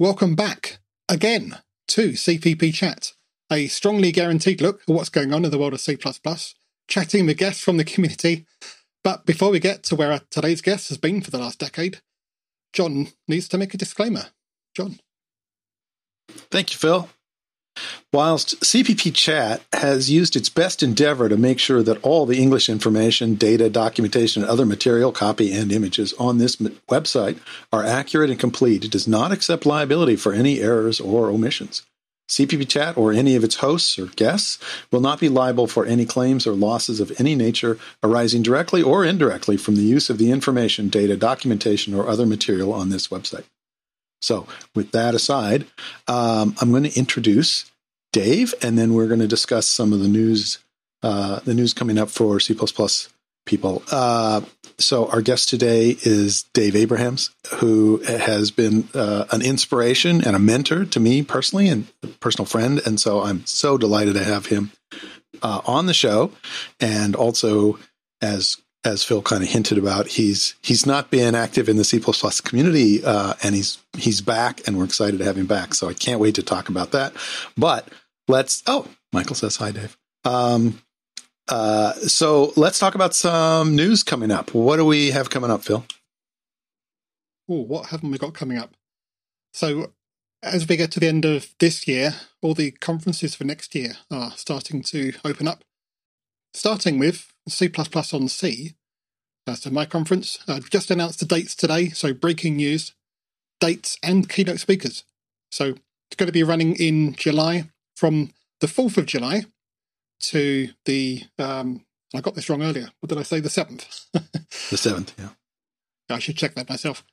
welcome back again to CPP Chat, a strongly guaranteed look at what's going on in the world of C, chatting with guests from the community. But before we get to where today's guest has been for the last decade, John needs to make a disclaimer. John. Thank you, Phil. Whilst CPP Chat has used its best endeavor to make sure that all the English information, data, documentation, and other material, copy, and images on this website are accurate and complete, it does not accept liability for any errors or omissions. CPP Chat or any of its hosts or guests will not be liable for any claims or losses of any nature arising directly or indirectly from the use of the information, data, documentation, or other material on this website. So, with that aside, um, I'm going to introduce Dave, and then we're going to discuss some of the news, uh, the news coming up for C++ people. Uh, so, our guest today is Dave Abrahams, who has been uh, an inspiration and a mentor to me personally, and a personal friend. And so, I'm so delighted to have him uh, on the show, and also as as Phil kind of hinted about, he's he's not been active in the C community, uh, and he's he's back, and we're excited to have him back. So I can't wait to talk about that. But let's. Oh, Michael says hi, Dave. Um, uh, so let's talk about some news coming up. What do we have coming up, Phil? Oh, what haven't we got coming up? So as we get to the end of this year, all the conferences for next year are starting to open up. Starting with C++ on Sea. Uh, so my conference uh, just announced the dates today. So breaking news, dates and keynote speakers. So it's going to be running in July from the 4th of July to the, um, I got this wrong earlier. What did I say? The 7th. the 7th, yeah. I should check that myself.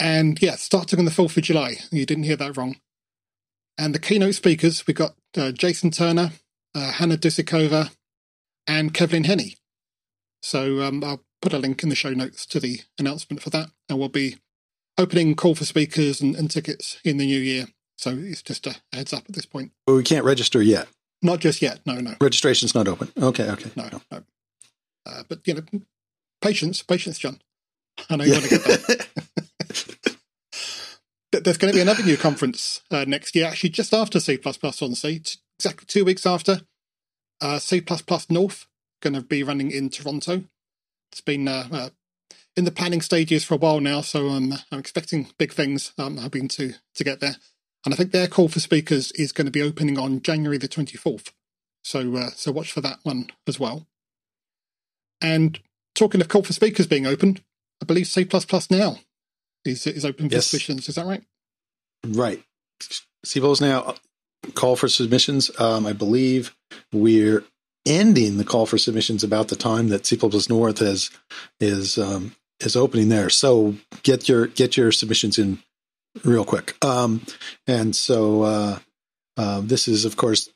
And yeah, starting on the 4th of July. You didn't hear that wrong. And the keynote speakers, we've got uh, Jason Turner, uh, Hana Dusíková, and Kevlin Henney. So um, I'll put a link in the show notes to the announcement for that, and we'll be opening call for speakers and, and tickets in the new year. So it's just a heads up at this point. But we can't register yet. Not just yet. No, no. Registration's not open. Okay, okay. No, no. no. Uh, but you know, patience, patience, John. I know you want to get there. There's going to be another new conference uh, next year, actually, just after C on Sea, exactly two weeks after uh, C++ North going to be running in Toronto. It's been uh, uh, in the planning stages for a while now, so I'm expecting big things. I'm hoping to to get there, and I think their call for speakers is going to be opening on January the 24th. So uh, so watch for that one as well. And talking of call for speakers being open, I believe C++ now is is open for yes. submissions. Is that right? Right. C++Now call for submissions. Um, I believe we're ending the call for submissions about the time that C++ North is is um, is opening there. So get your get your submissions in real quick. Um, and so uh, uh, this is of course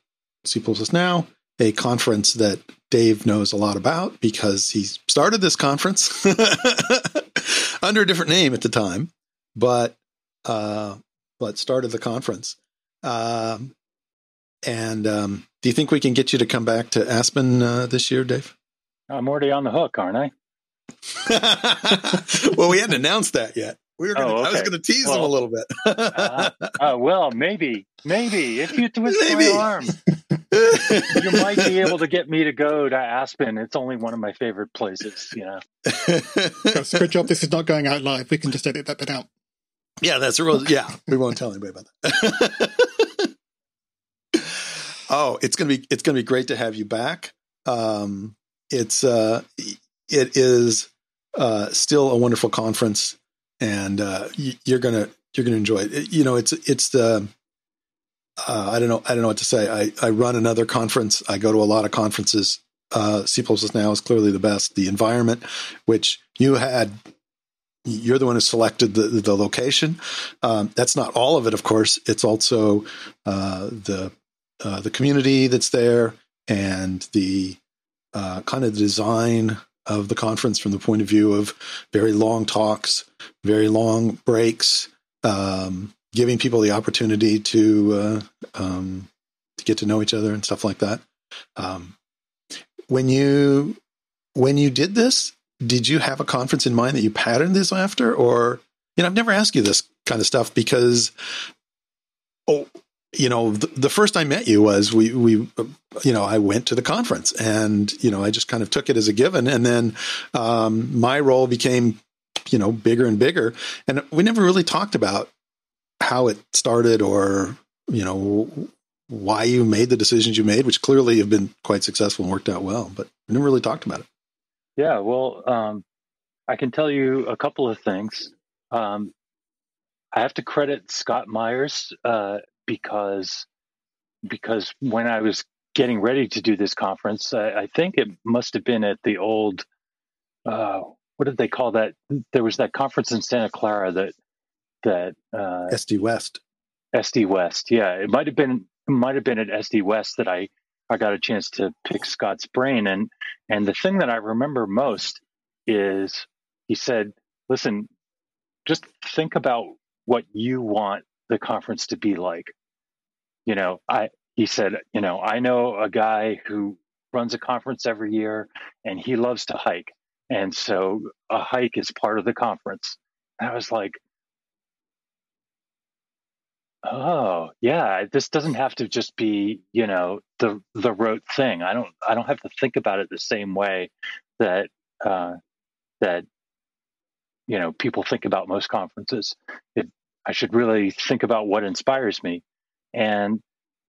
C++ Now, a conference that Dave knows a lot about because he started this conference under a different name at the time, but uh, but started the conference. Um, and um, do you think we can get you to come back to Aspen uh, this year, Dave? I'm already on the hook, aren't I? well, we hadn't announced that yet. We were gonna, oh, okay. I was going to tease well, them a little bit. uh, uh, well, maybe, maybe if you twist maybe. my arm, you might be able to get me to go to Aspen. It's only one of my favorite places. You know. good job. This is not going out live. We can just edit that bit out. Yeah, that's a real. Yeah, we won't tell anybody about that. Oh, it's gonna be it's gonna be great to have you back. Um, it's uh, it is uh, still a wonderful conference, and uh, you're gonna you're gonna enjoy it. You know, it's it's the uh, I don't know I don't know what to say. I I run another conference. I go to a lot of conferences. Uh, C++ plus now is clearly the best. The environment, which you had you're the one who selected the, the location. Um, that's not all of it, of course. It's also uh, the uh, the community that's there and the uh, kind of design of the conference from the point of view of very long talks, very long breaks, um, giving people the opportunity to uh, um, to get to know each other and stuff like that. Um, when you when you did this, did you have a conference in mind that you patterned this after, or you know, I've never asked you this kind of stuff because, oh, you know, the, the, first I met you was we, we, you know, I went to the conference and, you know, I just kind of took it as a given. And then um, my role became, you know, bigger and bigger. And we never really talked about how it started or, you know, why you made the decisions you made, which clearly have been quite successful and worked out well, but we never really talked about it. Yeah. Well, um, I can tell you a couple of things. Um, I have to credit Scott Meyers uh, because because when I was getting ready to do this conference, I, I think it must have been at the old uh, what did they call that? There was that conference in Santa Clara that that uh, SD West. SD West, yeah, it might have been might have been at SD West that I I got a chance to pick Scott's brain, and and the thing that I remember most is he said, "Listen, just think about what you want the conference to be like." You know, I he said, you know, I know a guy who runs a conference every year, and he loves to hike, and so a hike is part of the conference. And I was like, Oh, yeah, this doesn't have to just be, you know, the the rote thing. I don't I don't have to think about it the same way that uh that you know, people think about most conferences. It, I should really think about what inspires me. And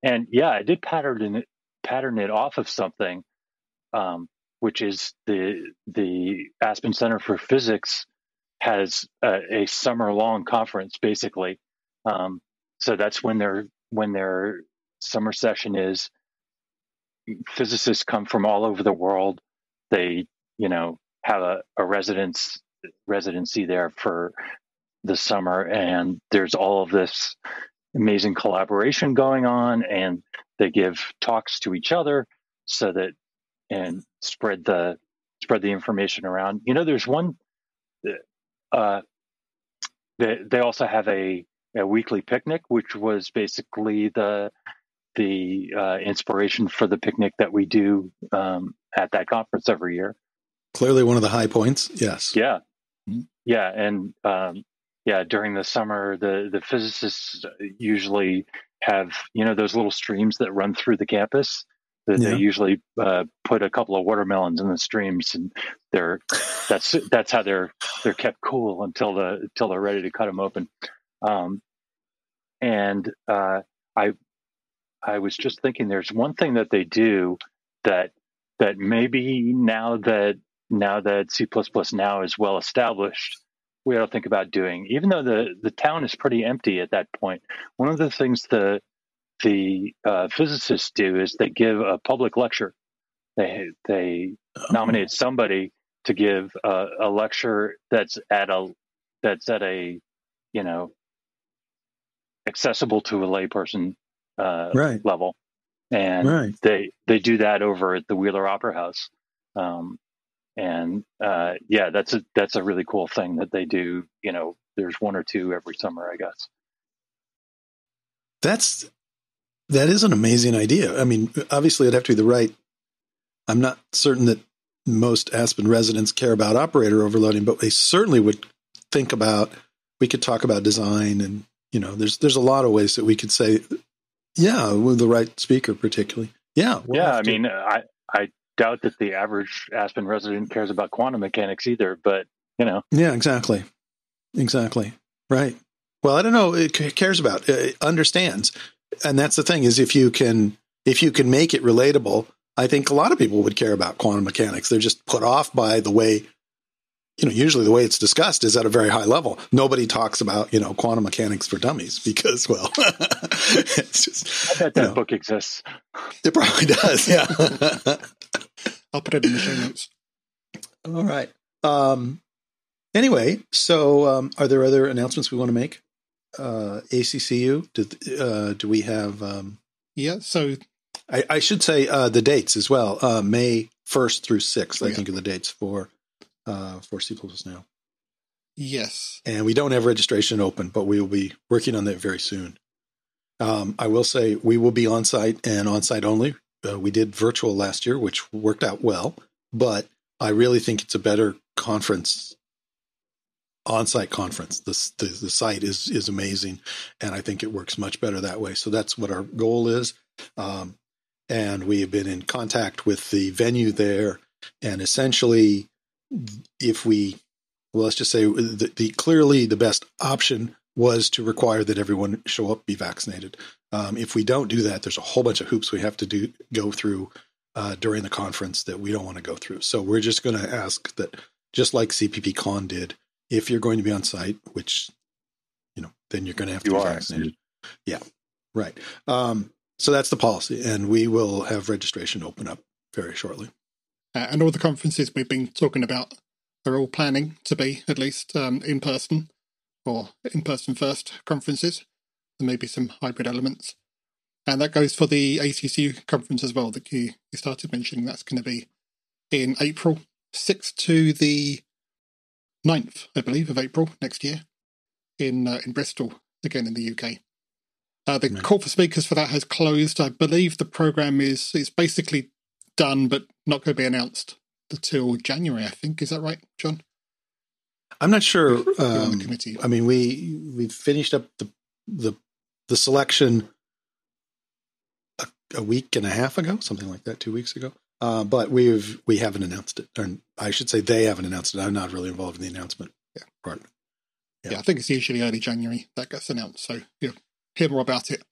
and yeah, I did pattern it pattern it off of something um which is the the Aspen Center for Physics has a, a summer long conference basically um, so that's when their when their summer session is. Physicists come from all over the world. They, you know, have a, a residence residency there for the summer, and there's all of this amazing collaboration going on, and they give talks to each other so that and spread the spread the information around. You know, there's one. Uh, they, they also have a a weekly picnic, which was basically the the uh, inspiration for the picnic that we do um, at that conference every year. Clearly, one of the high points. Yes. Yeah, yeah, and um, yeah, during the summer, the the physicists usually have you know those little streams that run through the campus. That yeah. They usually uh, put a couple of watermelons in the streams, and they're that's that's how they're they're kept cool until the until they're ready to cut them open. Um, and uh, I I was just thinking, there's one thing that they do that that maybe now that now that C now is well established, we ought to think about doing. Even though the the town is pretty empty at that point, one of the things the the uh, physicists do is they give a public lecture. They they oh. nominate somebody to give a, a lecture that's at a that's at a you know accessible to a layperson uh, right. level, and right. they they do that over at the Wheeler Opera House. Um, and uh, yeah, that's a that's a really cool thing that they do. You know, there's one or two every summer, I guess. That's that is an amazing idea. I mean, obviously, it'd have to be the right. I'm not certain that most Aspen residents care about operator overloading, but they certainly would think about. We could talk about design and you know, there's there's a lot of ways that we could say, yeah, with the right speaker, particularly. Yeah, we'll yeah. I mean, I I doubt that the average Aspen resident cares about quantum mechanics either, but you know. Yeah, exactly, exactly, right. Well, I don't know. It cares about, uh, it understands, and that's the thing is if you can if you can make it relatable, I think a lot of people would care about quantum mechanics. They're just put off by the way you know, usually the way it's discussed is at a very high level. Nobody talks about, you know, quantum mechanics for dummies because, well, it's just. I bet that know, book exists. It probably does. Yeah. I'll put it in the show notes. All right. Um, anyway, so um, are there other announcements we want to make? Uh, ACCU, do, uh, do we have? Um, yeah. So I, I should say uh, the dates as well. Uh, May 1st through 6th, oh, I think are the dates for uh, for C++ now. Yes. And we don't have registration open, but we will be working on that very soon. Um, I will say we will be on site and on site only. Uh, we did virtual last year, which worked out well, but I really think it's a better conference on-site conference. The, the, the site is is amazing, and I think it works much better that way. So that's what our goal is. Um, and we have been in contact with the venue there, and essentially, if we well, let's just say the, the clearly the best option was to require that everyone show up be vaccinated. Um, if we don't do that, there's a whole bunch of hoops we have to do go through uh, during the conference that we don't want to go through. So we're just going to ask that, just like CPP Con did, if you're going to be on site, which you know, then you're going to have to You be are. vaccinated. Yeah, right. Um, so that's the policy, and we will have registration open up very shortly. Uh, and all the conferences we've been talking about are all planning to be at least um, in person or in person first conferences. There may be some hybrid elements. And that goes for the ACC conference as well that you, you started mentioning. That's going to be in April 6th to the 9th, I believe, of April next year in uh, in Bristol, again in the UK. Uh, the call for speakers for that has closed. I believe the program is is basically done, but not going to be announced until January. I think is that right, John? I'm not sure. Um, the committee. I mean, we we finished up the the the selection a, a week and a half ago, something like that, two weeks ago. Uh, but we've we haven't announced it, or I should say they haven't announced it. I'm not really involved in the announcement Yeah. part. Yeah. Yeah. I think it's usually early January that gets announced. So you'll hear more about it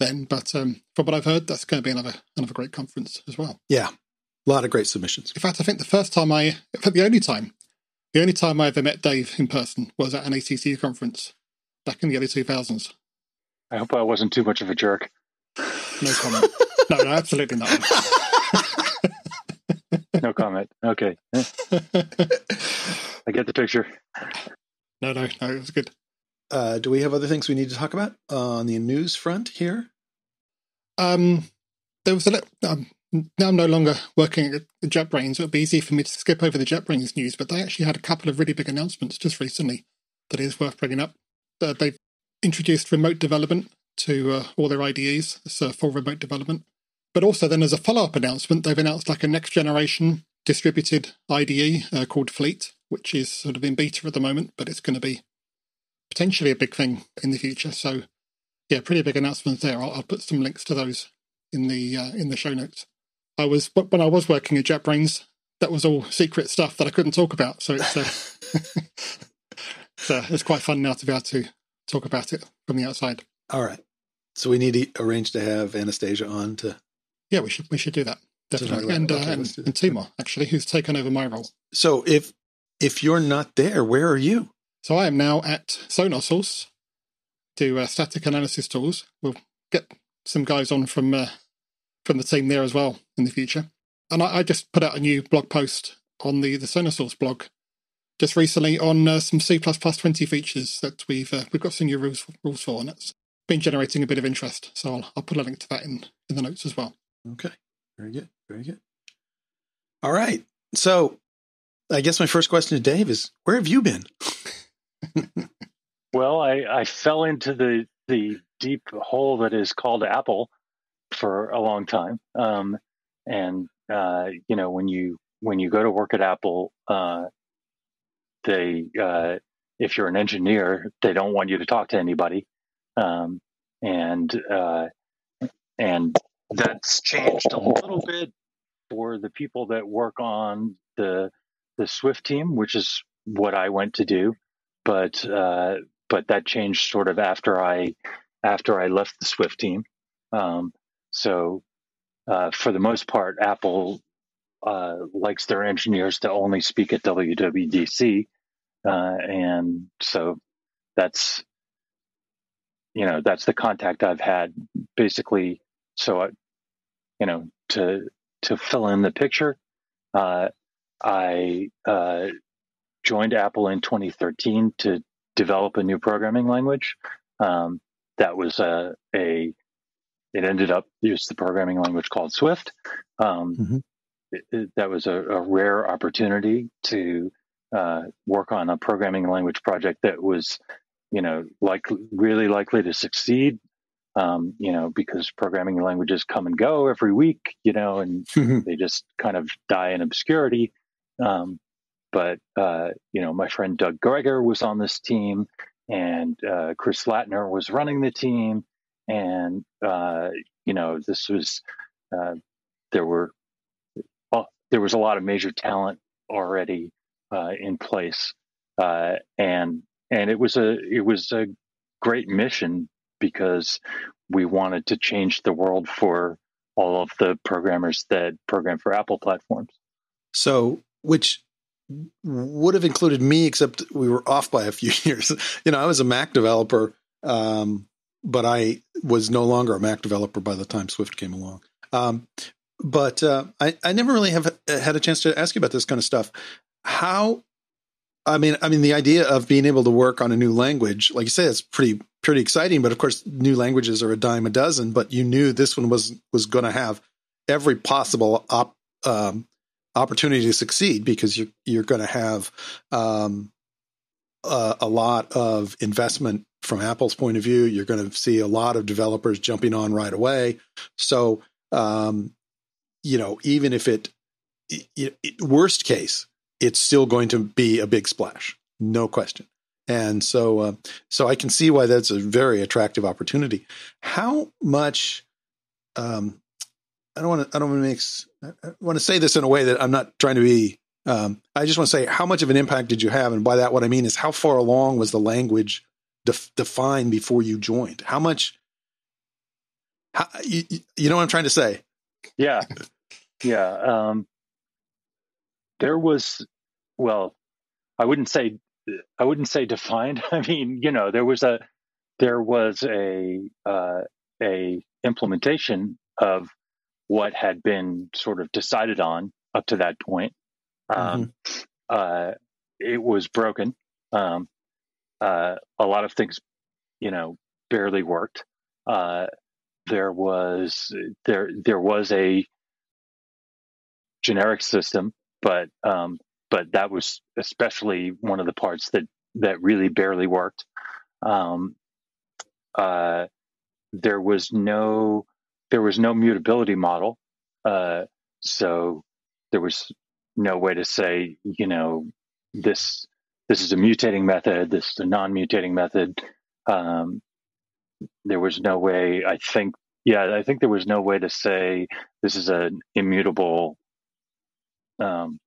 then. But um, from what I've heard, that's going to be another another great conference as well. Yeah, a lot of great submissions. In fact, I think the first time I, in fact, the only time, the only time I ever met Dave in person was at an ACC conference back in the early 2000s. I hope I wasn't too much of a jerk. No comment. no, no, absolutely not. No comment. Okay. I get the picture. no, no, no, it was good. Uh, do we have other things we need to talk about on the news front here? Um, there was a little. Um, now I'm no longer working at the JetBrains. It would be easy for me to skip over the JetBrains news, but they actually had a couple of really big announcements just recently that is worth bringing up. Uh, they've introduced remote development to uh, all their IDEs, so full remote development. But also, then as a follow up announcement, they've announced like a next generation distributed IDE uh, called Fleet, which is sort of in beta at the moment, but it's going to be potentially a big thing in the future. So, yeah, pretty big announcements there. I'll, I'll put some links to those in the uh, in the show notes. I was when I was working at JetBrains, that was all secret stuff that I couldn't talk about. So it's uh, so it's quite fun now to be able to talk about it from the outside. All right. So we need to arrange to have Anastasia on to. Yeah, we should we should do that definitely. And uh, Okay, and, do that. and Timur actually, who's taken over my role. So if if you're not there, where are you? So I am now at SonarSource, do uh, static analysis tools. We'll get some guys on from uh, from the team there as well in the future. And I, I just put out a new blog post on the the SonarSource blog just recently on uh, some C twenty features that we've uh, we've got some new rules rules for, and it's been generating a bit of interest. So I'll, I'll put a link to that in in the notes as well. Okay. Very good. Very good. All right. So I guess my first question to Dave is where have you been? Well, I, I fell into the the deep hole that is called Apple for a long time. Um, and uh, you know, when you when you go to work at Apple, uh, they uh, if you're an engineer, they don't want you to talk to anybody. Um, and uh, and that's changed a little bit for the people that work on the the Swift team, which is what I went to do. But uh, but that changed sort of after I after I left the Swift team. Um, so uh, for the most part, Apple uh, likes their engineers to only speak at WWDC, uh, and so that's you know that's the contact I've had basically. So I, you know to to fill in the picture, uh, I uh, joined Apple in 2013 to develop a new programming language. Um, that was a, a it ended up use the programming language called Swift. Um, Mhm. it- it- that was a, a rare opportunity to uh, work on a programming language project that was, you know, like really likely to succeed. Um, you know, because programming languages come and go every week, you know, and they just kind of die in obscurity. Um, but uh, you know, my friend Doug Gregor was on this team, and uh, Chris Lattner was running the team, and uh, you know, this was uh, there were well, there was a lot of major talent already uh, in place, uh, and and it was a it was a great mission because we wanted to change the world for all of the programmers that program for Apple platforms. So, which would have included me, except we were off by a few years. You know, I was a Mac developer, um, but I was no longer a Mac developer by the time Swift came along. Um, but uh, I, I never really have had a chance to ask you about this kind of stuff. How, I mean, I mean, the idea of being able to work on a new language, like you say, it's pretty pretty exciting. But of course, new languages are a dime a dozen. But you knew this one was was going to have every possible op, um, opportunity to succeed because you're you're going to have um, a, a lot of investment from Apple's point of view. You're going to see a lot of developers jumping on right away. So um, you know, even if it, it, it, worst case, it's still going to be a big splash, no question. And so, uh, so I can see why that's a very attractive opportunity. How much? Um, I don't want to. I don't want to make. I want to say this in a way that I'm not trying to be. Um, I just want to say how much of an impact did you have, and by that, what I mean is how far along was the language def- defined before you joined? How much? How, you, you know what I'm trying to say? Yeah. Yeah. Um, there was, well, I wouldn't say, I wouldn't say defined. I mean, you know, there was a, there was a, uh, a implementation of what had been sort of decided on up to that point. Um, mm-hmm. uh, it was broken. Um, uh, a lot of things, you know, barely worked. Uh, there was there there was a generic system, but um, but that was especially one of the parts that that really barely worked. Um, uh, there was no there was no mutability model, uh, so there was no way to say you know this this is a mutating method, this is a non-mutating method. Um, there was no way. I think yeah, I think there was no way to say this is an immutable um,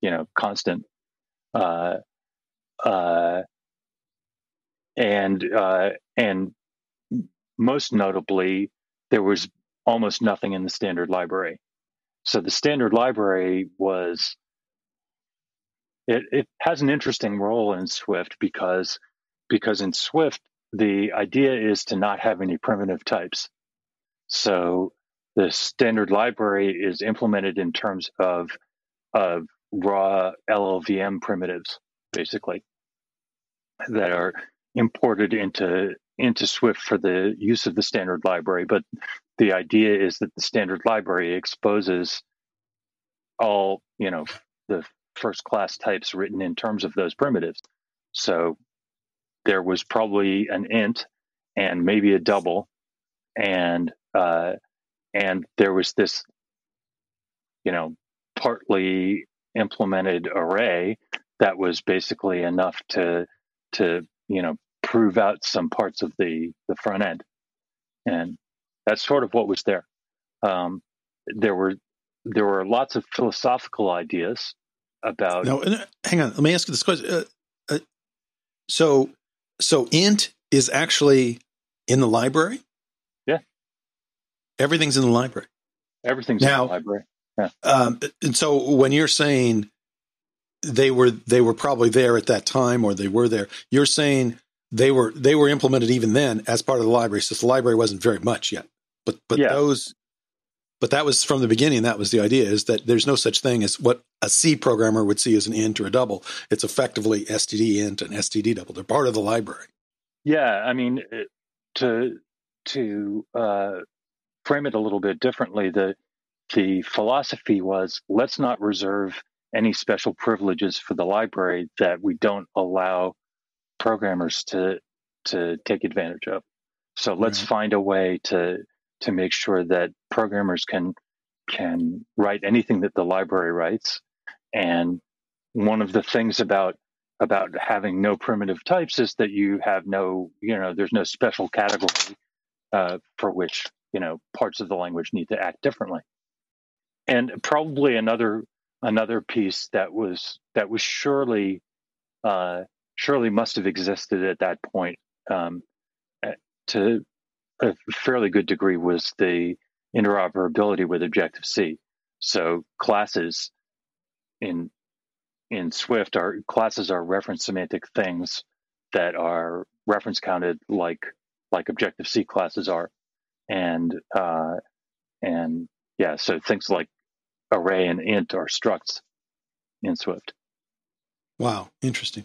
you know, constant. Uh, uh, and uh, and most notably, there was almost nothing in the standard library. So the standard library was it, it has an interesting role in Swift because because in Swift the idea is to not have any primitive types. So the standard library is implemented in terms of of raw LLVM primitives, basically, that are imported into into Swift for the use of the standard library. But the idea is that the standard library exposes all, you know, the first class types written in terms of those primitives. So there was probably an int and maybe a double, and uh, and there was this, you know, partly implemented array that was basically enough to to you know prove out some parts of the the front end. And that's sort of what was there. Um, there were there were lots of philosophical ideas about no uh, hang on let me ask you this question uh, uh, so so int is actually in the library? Yeah. Everything's in the library? Everything's now, in the library yeah. Um, and so when you're saying they were they were probably there at that time or they were there, you're saying they were they were implemented even then as part of the library. So the library wasn't very much yet. But but yeah. those but that was from the beginning. That was the idea: is that there's no such thing as what a C programmer would see as an int or a double. It's effectively std int and std double. They're part of the library. Yeah, I mean to to uh, frame it a little bit differently, the the philosophy was let's not reserve any special privileges for the library that we don't allow programmers to to take advantage of. So let's right. find a way to to make sure that programmers can can write anything that the library writes and one of the things about about having no primitive types is that you have no, you know, there's no special category uh, for which you know parts of the language need to act differently. And probably another another piece that was that was surely uh, surely must have existed at that point um, to a fairly good degree was the interoperability with Objective C. So classes in in Swift are classes are reference semantic things that are reference counted like like Objective C classes are, and uh, and yeah, so things like array and int are structs in Swift. Wow, interesting.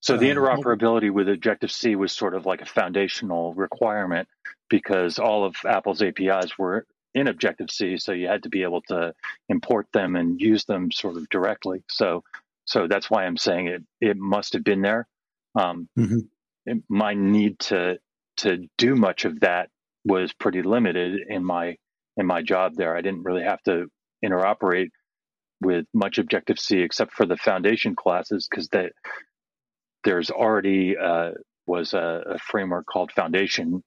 So the uh, interoperability with Objective C was sort of like a foundational requirement because all of Apple's APIs were in Objective C, so you had to be able to import them and use them sort of directly. So so that's why I'm saying it. It must have been there. Um, mm-hmm. it, my need to to do much of that was pretty limited in my in my job there. I didn't really have to interoperate with much Objective C except for the foundation classes because there's already uh, was a, a, framework called Foundation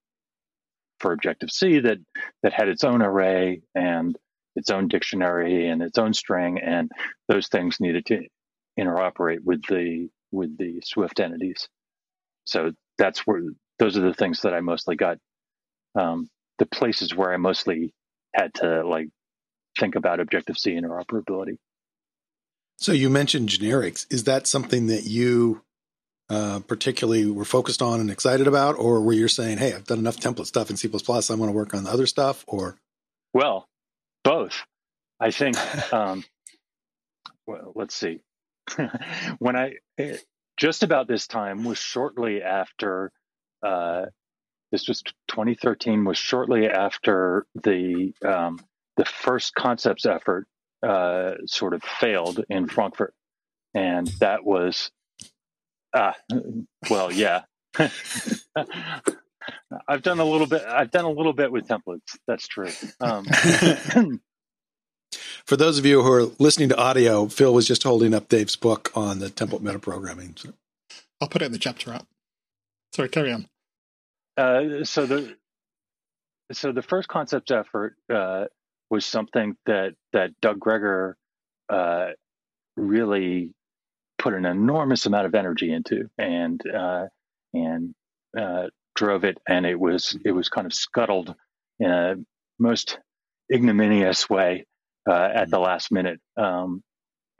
for Objective C that that had its own array and its own dictionary and its own string, and those things needed to interoperate with the with the Swift entities. So that's where those are the things that I mostly got. Um, the places where I mostly had to like think about Objective C interoperability. So you mentioned generics. Is that something that you uh, particularly were focused on and excited about, or were you saying, "Hey, I've done enough template stuff in C++. I want to work on the other stuff"? Or well, both. I think. Um, well, let's see. when I eh, just about this time was shortly after uh, this was 2013 was shortly after the um, the first concepts effort uh, sort of failed in Frankfurt, and that was ah well yeah. I've done a little bit. I've done a little bit with templates. That's true. Um, For those of you who are listening to audio, Phil was just holding up Dave's book on the template metaprogramming. So. I'll put it in the chapter out. Sorry, carry on. Uh, so the so the first concept effort uh, was something that that Doug Gregor uh, really put an enormous amount of energy into, and uh, and uh, drove it, and it was it was kind of scuttled in a most ignominious way uh, at the last minute. Um,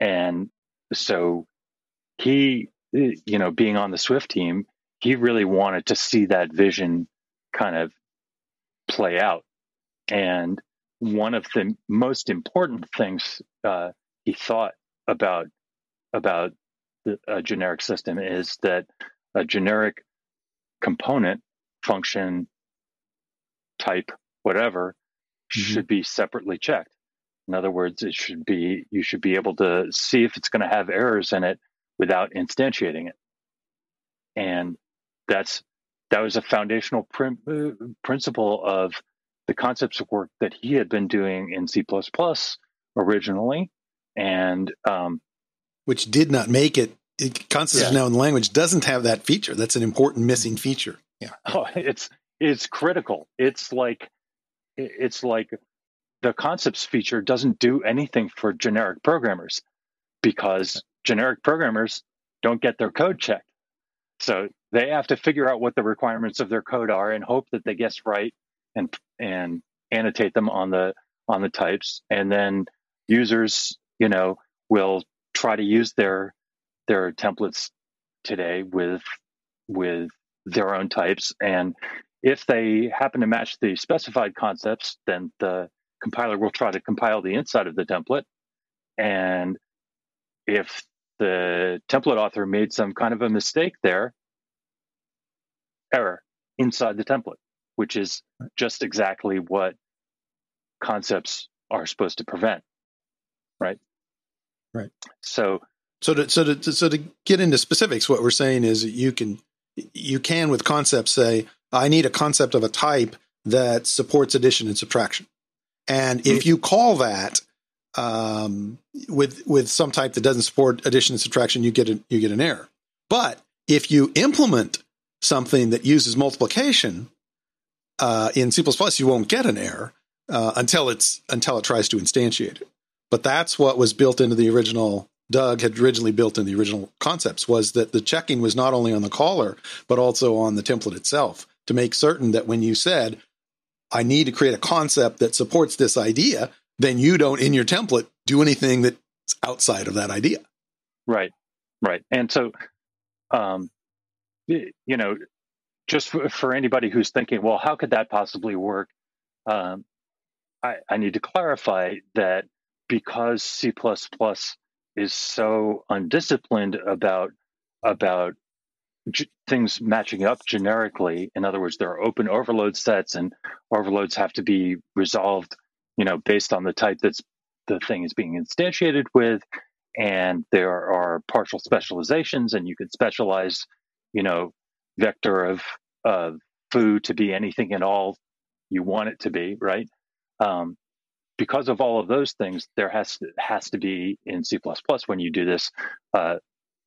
and so he, you know, being on the Swift team, he really wanted to see that vision kind of play out. And one of the most important things uh, he thought about about the, a generic system is that a generic component function type whatever mm-hmm. should be separately checked in other words, it should be you should be able to see if it's going to have errors in it without instantiating it. And that's that was a foundational prim, uh, principle of the concepts of work that he had been doing in C++ originally, and um, which did not make it. it concepts yeah. now in the language doesn't have that feature. That's an important missing feature. Yeah, oh, it's it's critical. It's like it's like the concepts feature doesn't do anything for generic programmers because generic programmers don't get their code checked. So they have to figure out what the requirements of their code are and hope that they guess right and and annotate them on the on the types. And then users, you know, will try to use their their templates today with with their own types. And if they happen to match the specified concepts then the compiler will try to compile the inside of the template. And if the template author made some kind of a mistake there, error inside the template, which is just exactly what concepts are supposed to prevent. Right. Right. So, so to, so to, so to get into specifics, what we're saying is you can, you can with concepts say, I need a concept of a type that supports addition and subtraction. And if you call that, um, with with some type that doesn't support addition and subtraction, you get a, you get an error. But if you implement something that uses multiplication uh, in C++, you won't get an error uh, until it's until it tries to instantiate it. But that's what was built into the original. Doug had originally built in the original concepts was that the checking was not only on the caller but also on the template itself to make certain that when you said, "I need to create a concept that supports this idea," then you don't in your template do anything that's outside of that idea. Right, right, and so, um, you know, just for, anybody who's thinking, well, how could that possibly work? Um, I, I need to clarify that because C is so undisciplined about about g- things matching up generically. In other words, there are open overload sets, and overloads have to be resolved, you know, based on the type that's the thing is being instantiated with. And there are partial specializations, and you could specialize, you know, vector of of foo to be anything and all you want it to be, right? Um, because of all of those things, there has to, has to be in C++ when you do this uh,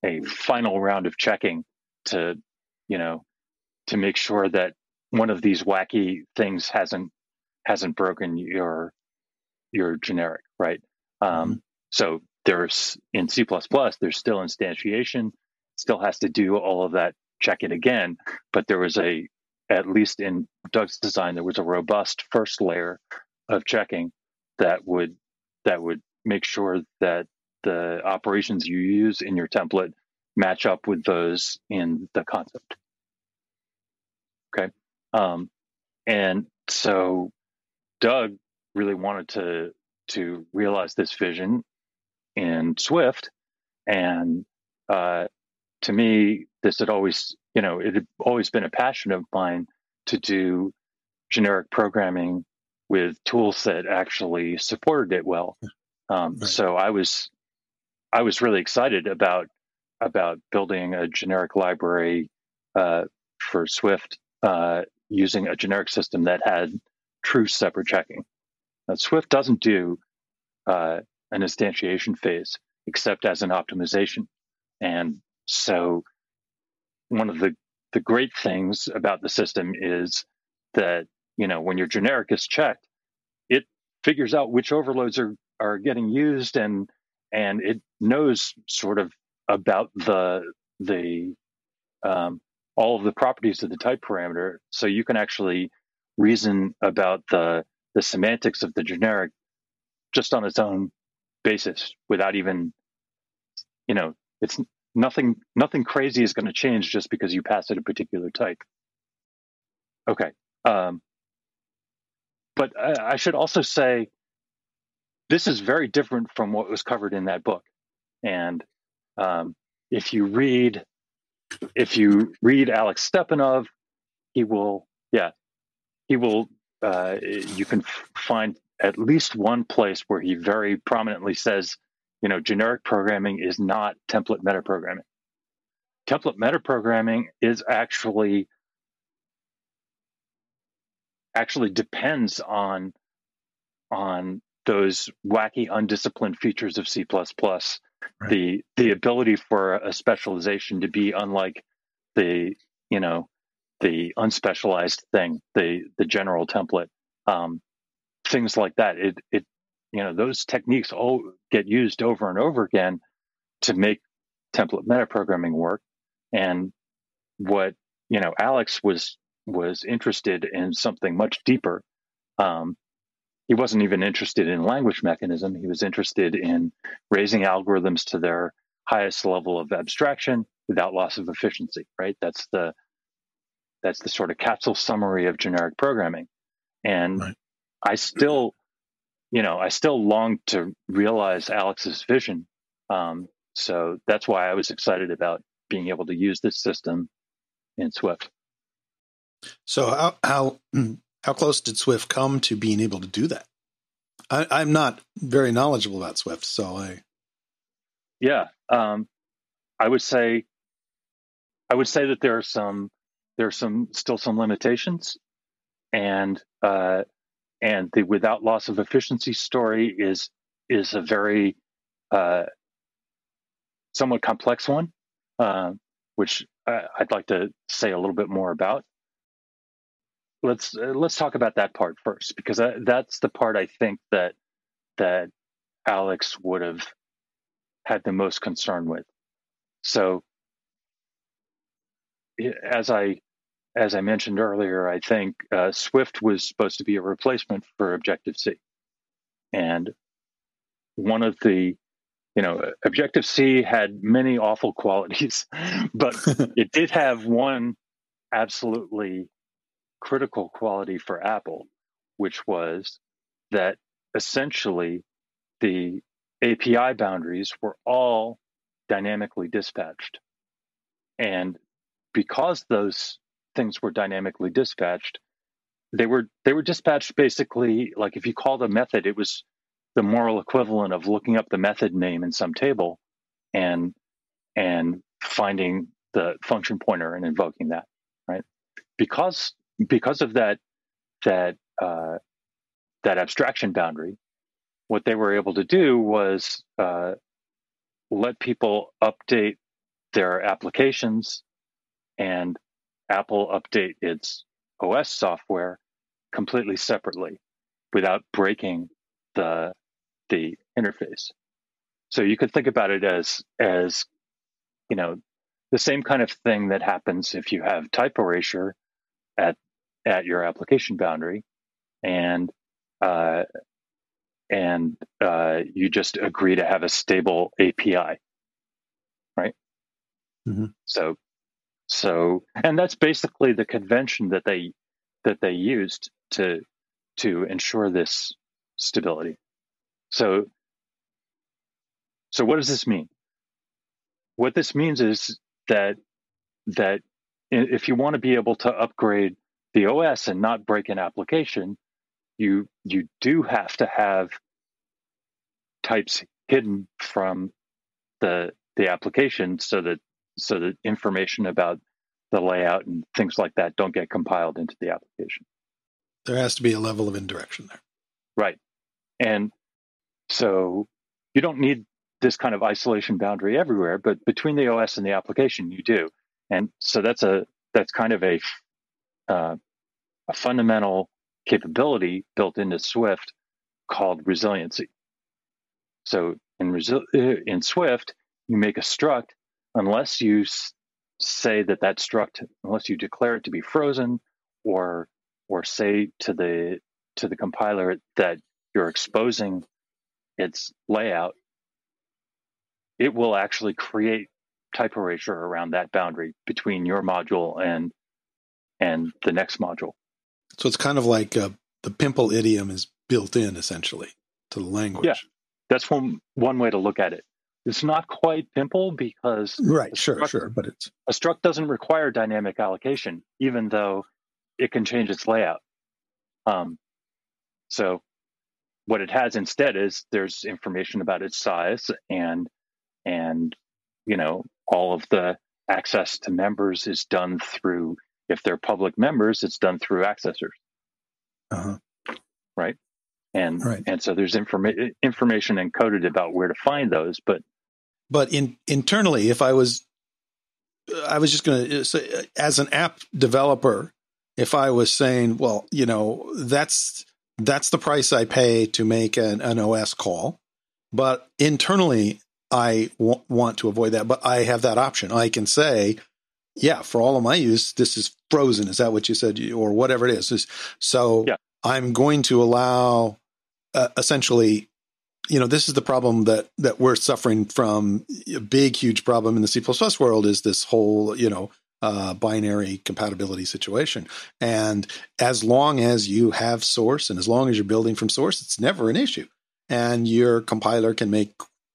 a final round of checking to, you know, to make sure that one of these wacky things hasn't hasn't broken your your generic, right? Um, mm-hmm. So there's in C++, there's still instantiation, still has to do all of that check it again, but there was a at least in Doug's design, there was a robust first layer of checking that would that would make sure that the operations you use in your template match up with those in the concept. Okay. Um, and so Doug really wanted to to realize this vision in Swift. And uh, to me, this had always, you know, it had always been a passion of mine to do generic programming with tools that actually supported it well. Um, right. So I was, I was really excited about about building a generic library uh, for Swift uh, using a generic system that had true separate checking. Now, Swift doesn't do uh, an instantiation phase except as an optimization, and so one of the the great things about the system is that you know when your generic is checked it figures out which overloads are are getting used and and it knows sort of about the the um, all of the properties of the type parameter. So you can actually reason about the the semantics of the generic just on its own basis without even you know it's nothing nothing crazy is going to change just because you pass it a particular type okay um, but I, I should also say this is very different from what was covered in that book. And um, if you read if you read Alex Stepanov, he will yeah he will uh, you can find at least one place where he very prominently says you know generic programming is not template metaprogramming. Template metaprogramming is actually actually depends on on those wacky undisciplined features of C++, right. the the ability for a specialization to be unlike the you know the unspecialized thing, the the general template, um, things like that. It it you know those techniques all get used over and over again to make template metaprogramming work. And what you know Alex was was interested in something much deeper. Um, he wasn't even interested in language mechanism. He was interested in raising algorithms to their highest level of abstraction without loss of efficiency. Right? That's the that's the sort of capsule summary of generic programming. And right. I still, you know, I still long to realize Alex's vision. Um, so that's why I was excited about being able to use this system in Swift. So how how how close did Swift come to being able to do that? I, am not very knowledgeable about Swift, so I. Yeah, um, I would say, I would say that there are some there are some still some limitations, and uh, and the without loss of efficiency story is is a very uh, somewhat complex one, uh, which I, would like to say a little bit more about. Let's uh, let's talk about that part first, because I, that's the part I think that that Alex would have had the most concern with. So, as I as I mentioned earlier, I think uh, Swift was supposed to be a replacement for Objective C, and one of the you know Objective C had many awful qualities, but it did have one absolutely critical quality for Apple, which was that essentially the API boundaries were all dynamically dispatched. And because those things were dynamically dispatched, they were they were dispatched basically like if you called a method, it was the moral equivalent of looking up the method name in some table and and finding the function pointer and invoking that, right? Because because of that that uh, that abstraction boundary, what they were able to do was uh, let people update their applications and Apple update its OS software completely separately without breaking the the interface. So you could think about it as as you know the same kind of thing that happens if you have type erasure at at your application boundary, and uh, and uh, you just agree to have a stable API, right? Mm-hmm. So, so, and that's basically the convention that they that they used to to ensure this stability. So, so what does this mean? What this means is that that if you want to be able to upgrade the OS and not break an application, you you do have to have types hidden from the the application so that so that information about the layout and things like that don't get compiled into the application. There has to be a level of indirection there. Right. And so you don't need this kind of isolation boundary everywhere, but between the OS and the application, you do. And so that's a that's kind of a uh, a fundamental capability built into Swift called resiliency. So in, resi- in Swift, you make a struct unless you say that that struct, unless you declare it to be frozen, or or say to the to the compiler that you're exposing its layout, it will actually create type erasure around that boundary between your module and and the next module. So it's kind of like uh, the pImpl idiom is built in essentially to the language. Yeah, that's one one way to look at it. It's not quite pImpl because right, sure, struct, sure, but it's a struct doesn't require dynamic allocation, even though it can change its layout. Um, so what it has instead is there's information about its size and and you know all of the access to members is done through if they're public members, it's done through accessors. Uh-huh. Right. And right. and so there's informa- information encoded about where to find those, but but in internally, if I was, I was just going to say, as an app developer, if I was saying, well, you know, that's that's the price I pay to make an, an OS call, but internally, I w- want to avoid that. But I have that option. I can say, yeah, for all of my use, this is frozen. Is that what you said, or whatever it is? So yeah. I'm going to allow uh, essentially. You know, this is the problem that that we're suffering from. A big, huge problem in the C++ world is this whole, you know, uh, binary compatibility situation. And as long as you have source and as long as you're building from source, it's never an issue. And your compiler can make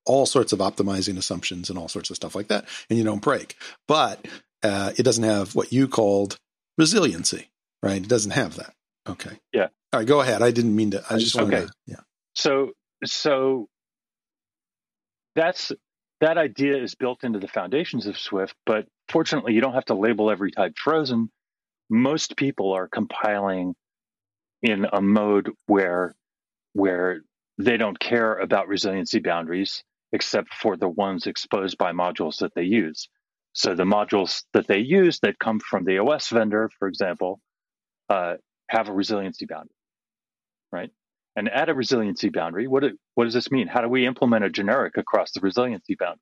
all sorts of optimizing assumptions and all sorts of stuff like that, and you don't break. But uh, it doesn't have what you called resiliency, right? It doesn't have that. Okay. Yeah. All right, go ahead. I didn't mean to. I just wanted okay. to. Yeah. So, so that's that idea is built into the foundations of Swift, but fortunately, you don't have to label every type frozen. Most people are compiling in a mode where where they don't care about resiliency boundaries except for the ones exposed by modules that they use. So the modules that they use that come from the OS vendor, for example, uh, have a resiliency boundary, right? And at a resiliency boundary, what, do, what does this mean? How do we implement a generic across the resiliency boundary?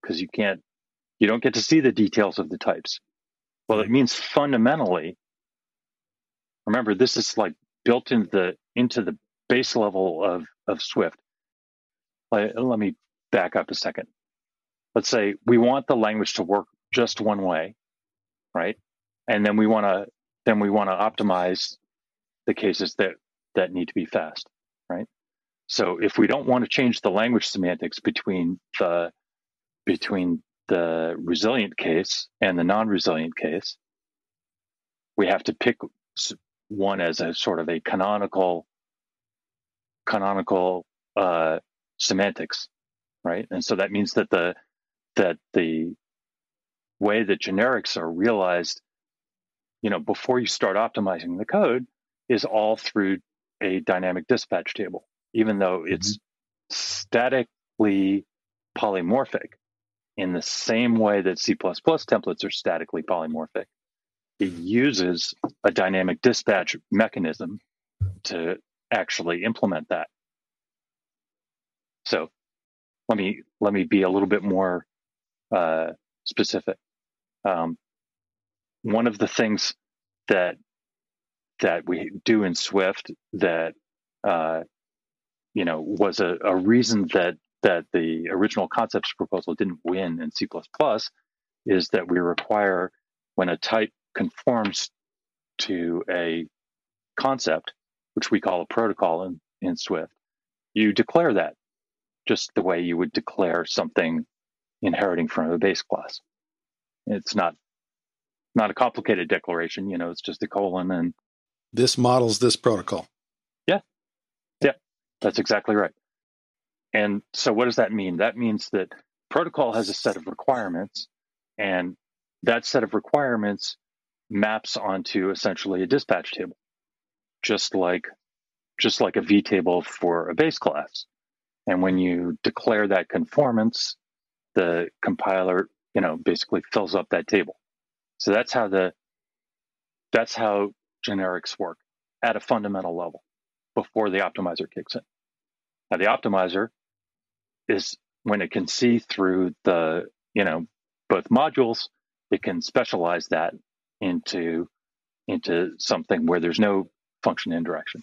Because you can't, you don't get to see the details of the types. Well, it means fundamentally, remember, this is like built into the, into the base level of, of Swift. Let, let me back up a second. Let's say we want the language to work just one way, right? And then we want to then we want to optimize the cases that that need to be fast, right? So if we don't want to change the language semantics between the between the resilient case and the non-resilient case, we have to pick one as a sort of a canonical canonical uh, semantics, right? And so that means that the that the way that generics are realized, you know, before you start optimizing the code, is all through a dynamic dispatch table, even though it's mm-hmm. statically polymorphic in the same way that C++ templates are statically polymorphic. It uses a dynamic dispatch mechanism to actually implement that. So let me let me be a little bit more uh, specific. Um, one of the things that that we do in Swift that uh, you know was a, a reason that that the original concepts proposal didn't win in C++ is that we require when a type conforms to a concept, which we call a protocol in, in Swift, you declare that just the way you would declare something inheriting from a base class. It's not not a complicated declaration, you know, it's just a colon and this models this protocol. Yeah. Yeah. That's exactly right. And so what does that mean? That means that protocol has a set of requirements and that set of requirements maps onto essentially a dispatch table. Just like just like a V table for a base class. And when you declare that conformance, the compiler, you know, basically fills up that table. So that's how the that's how generics work at a fundamental level before the optimizer kicks in. Now the optimizer is when it can see through the, you know, both modules, it can specialize that into into something where there's no function indirection,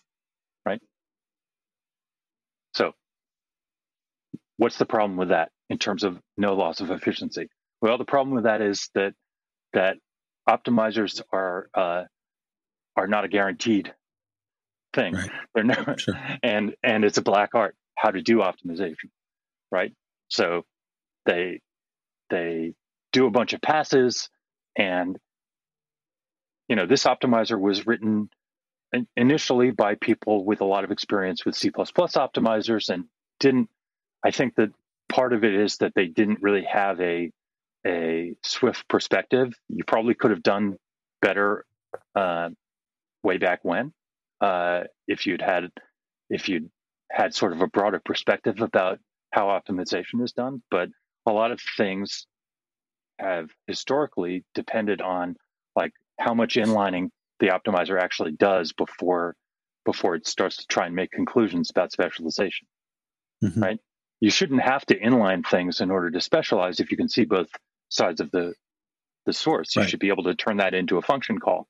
right? So what's the problem with that in terms of no loss of efficiency? Well, the problem with that is that that optimizers are uh, are not a guaranteed thing. Right. They're not, sure. and and it's a black art how to do optimization, right? So they they do a bunch of passes, and you know this optimizer was written initially by people with a lot of experience with C++ optimizers and didn't I think that part of it is that they didn't really have a a Swift perspective. You probably could have done better uh, way back when uh, if you'd had if you'd had sort of a broader perspective about how optimization is done. But a lot of things have historically depended on like how much inlining the optimizer actually does before before it starts to try and make conclusions about specialization. Mm-hmm. Right? you shouldn't have to inline things in order to specialize if you can see both sides of the the source. You right. should be able to turn that into a function call,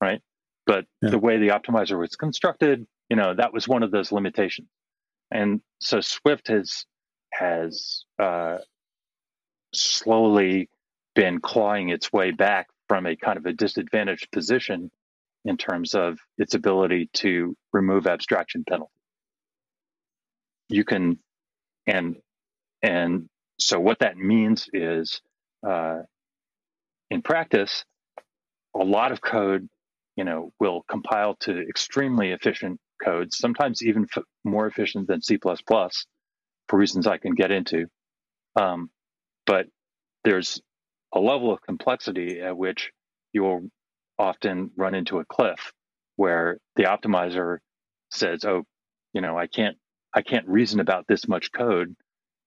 right? But yeah. the way the optimizer was constructed, you know, that was one of those limitations. And so Swift has has uh, slowly been clawing its way back from a kind of a disadvantaged position in terms of its ability to remove abstraction penalty. You can and and so what that means is uh, in practice a lot of code you know will compile to extremely efficient codes sometimes even f- more efficient than c++ for reasons i can get into um, but there's a level of complexity at which you will often run into a cliff where the optimizer says oh you know i can't I can't reason about this much code.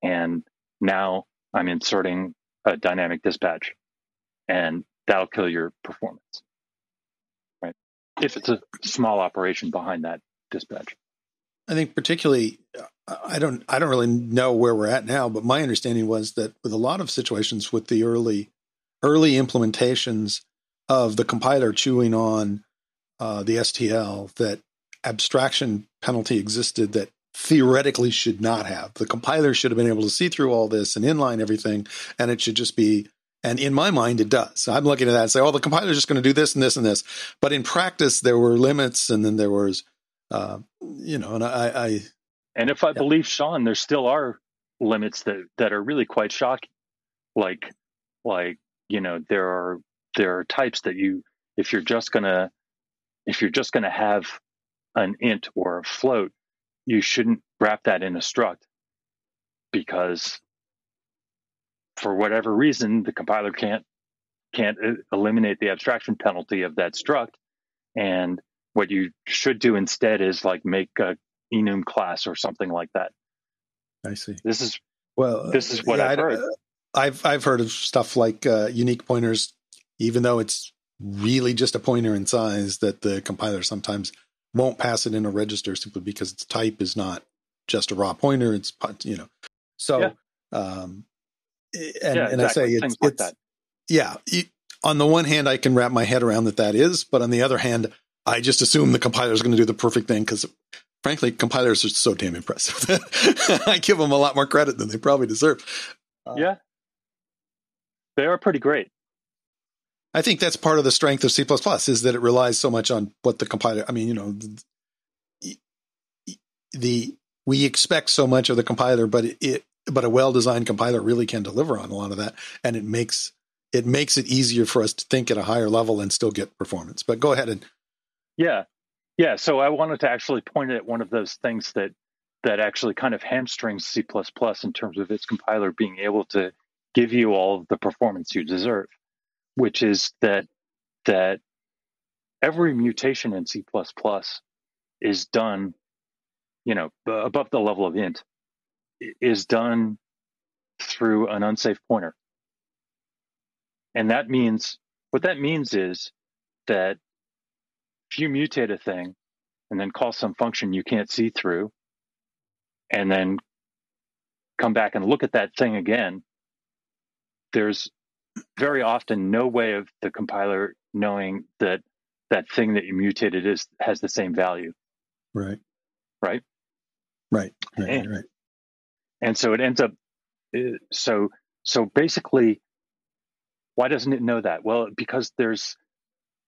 And now I'm inserting a dynamic dispatch and that'll kill your performance. If it's a small operation behind that dispatch. I think particularly I don't I don't really know where we're at now, but my understanding was that with a lot of situations with the early early implementations of the compiler chewing on uh, the STL, that abstraction penalty existed that theoretically should not have. The compiler should have been able to see through all this and inline everything, and it should just be. And in my mind, it does. I'm looking at that and say, "Oh, the compiler is just going to do this and this and this." But in practice, there were limits, and then there was, uh, you know, and I, I and if I yeah. believe Sean, there still are limits that that are really quite shocking. Like like, you know, there are there are types that you if you're just gonna if you're just gonna have an int or a float, you shouldn't wrap that in a struct because for whatever reason the compiler can't can't uh, eliminate the abstraction penalty of that struct and what you should do instead is like make a enum class or something like that. I see. This is well. This is what yeah, I've heard. I've I've heard of stuff like uh, unique pointers, even though it's really just a pointer in size, that the compiler sometimes won't pass it in a register simply because its type is not just a raw pointer. It's you know, so yeah. um, and, yeah, and I say it's, like it's yeah. on the one hand, I can wrap my head around that that is, but on the other hand, I just assume the compiler is going to do the perfect thing because frankly, compilers are so damn impressive. I give them a lot more credit than they probably deserve. Uh, yeah, they are pretty great. I think that's part of the strength of C++ is that it relies so much on what the compiler. I mean, you know, the, the we expect so much of the compiler, but it, it but a well-designed compiler really can deliver on a lot of that, and it makes it makes it easier for us to think at a higher level and still get performance. But go ahead and yeah, yeah, so I wanted to actually point at one of those things that that actually kind of hamstrings C++ in terms of its compiler being able to give you all of the performance you deserve, which is that that every mutation in C++ is done, you know, above the level of int, is done through an unsafe pointer. And that means what that means is that if you mutate a thing and then call some function you can't see through, and then come back and look at that thing again, there's very often no way of the compiler knowing that that thing that you mutated is has the same value. Right. Right. Right. Right. And, right. And so it ends up. Uh, so so basically, why doesn't it know that? Well, because there's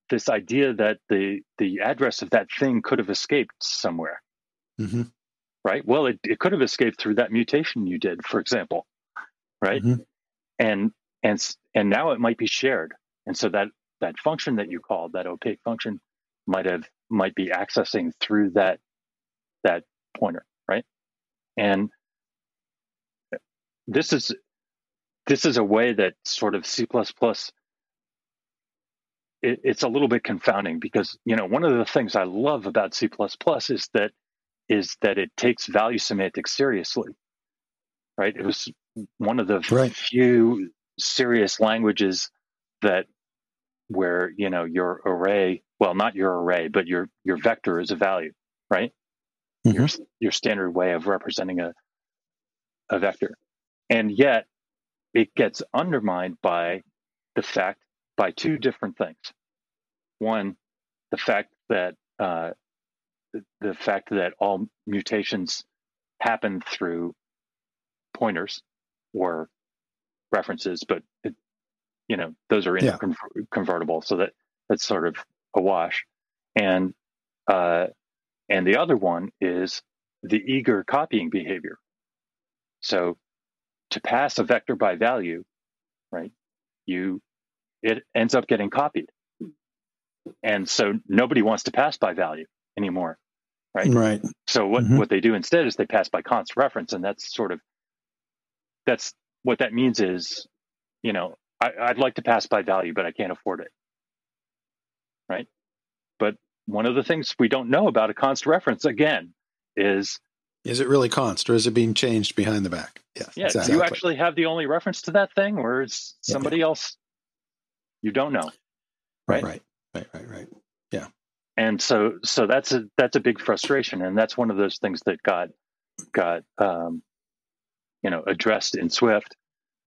this idea that the the address of that thing could have escaped somewhere. Mm-hmm. Right. Well, it, it could have escaped through that mutation you did, for example. Right. Mm-hmm. And and and now it might be shared. And so that that function that you called, that opaque function, might have might be accessing through that that pointer, right? And this is this is a way that sort of C it, it's a little bit confounding because you know one of the things I love about C++ is that is that it takes value semantics seriously. Right? It was one of the right. few serious languages that where you know your array, well, not your array, but your your vector is a value, right? Mm-hmm. Your your standard way of representing a a vector, and yet it gets undermined by the fact by two different things. One, the fact that uh, the fact that all mutations happen through pointers or references, but it, you know those are yeah. convertible, so that that's sort of a wash. And uh, and the other one is the eager copying behavior. So to pass a vector by value, right? You it ends up getting copied. And so nobody wants to pass by value anymore. Right. Right. So what, mm-hmm. what they do instead is they pass by const reference. And that's sort of, that's what that means is, you know, I, I'd like to pass by value, but I can't afford it. Right. But one of the things we don't know about a const reference again is Is it really const or is it being changed behind the back? Yes, yeah. Exactly. Do you actually have the only reference to that thing, or is somebody yeah. else you don't know? Right, right, right, right, right. Yeah. And so, so that's a that's a big frustration, and that's one of those things that got got um, you know addressed in Swift.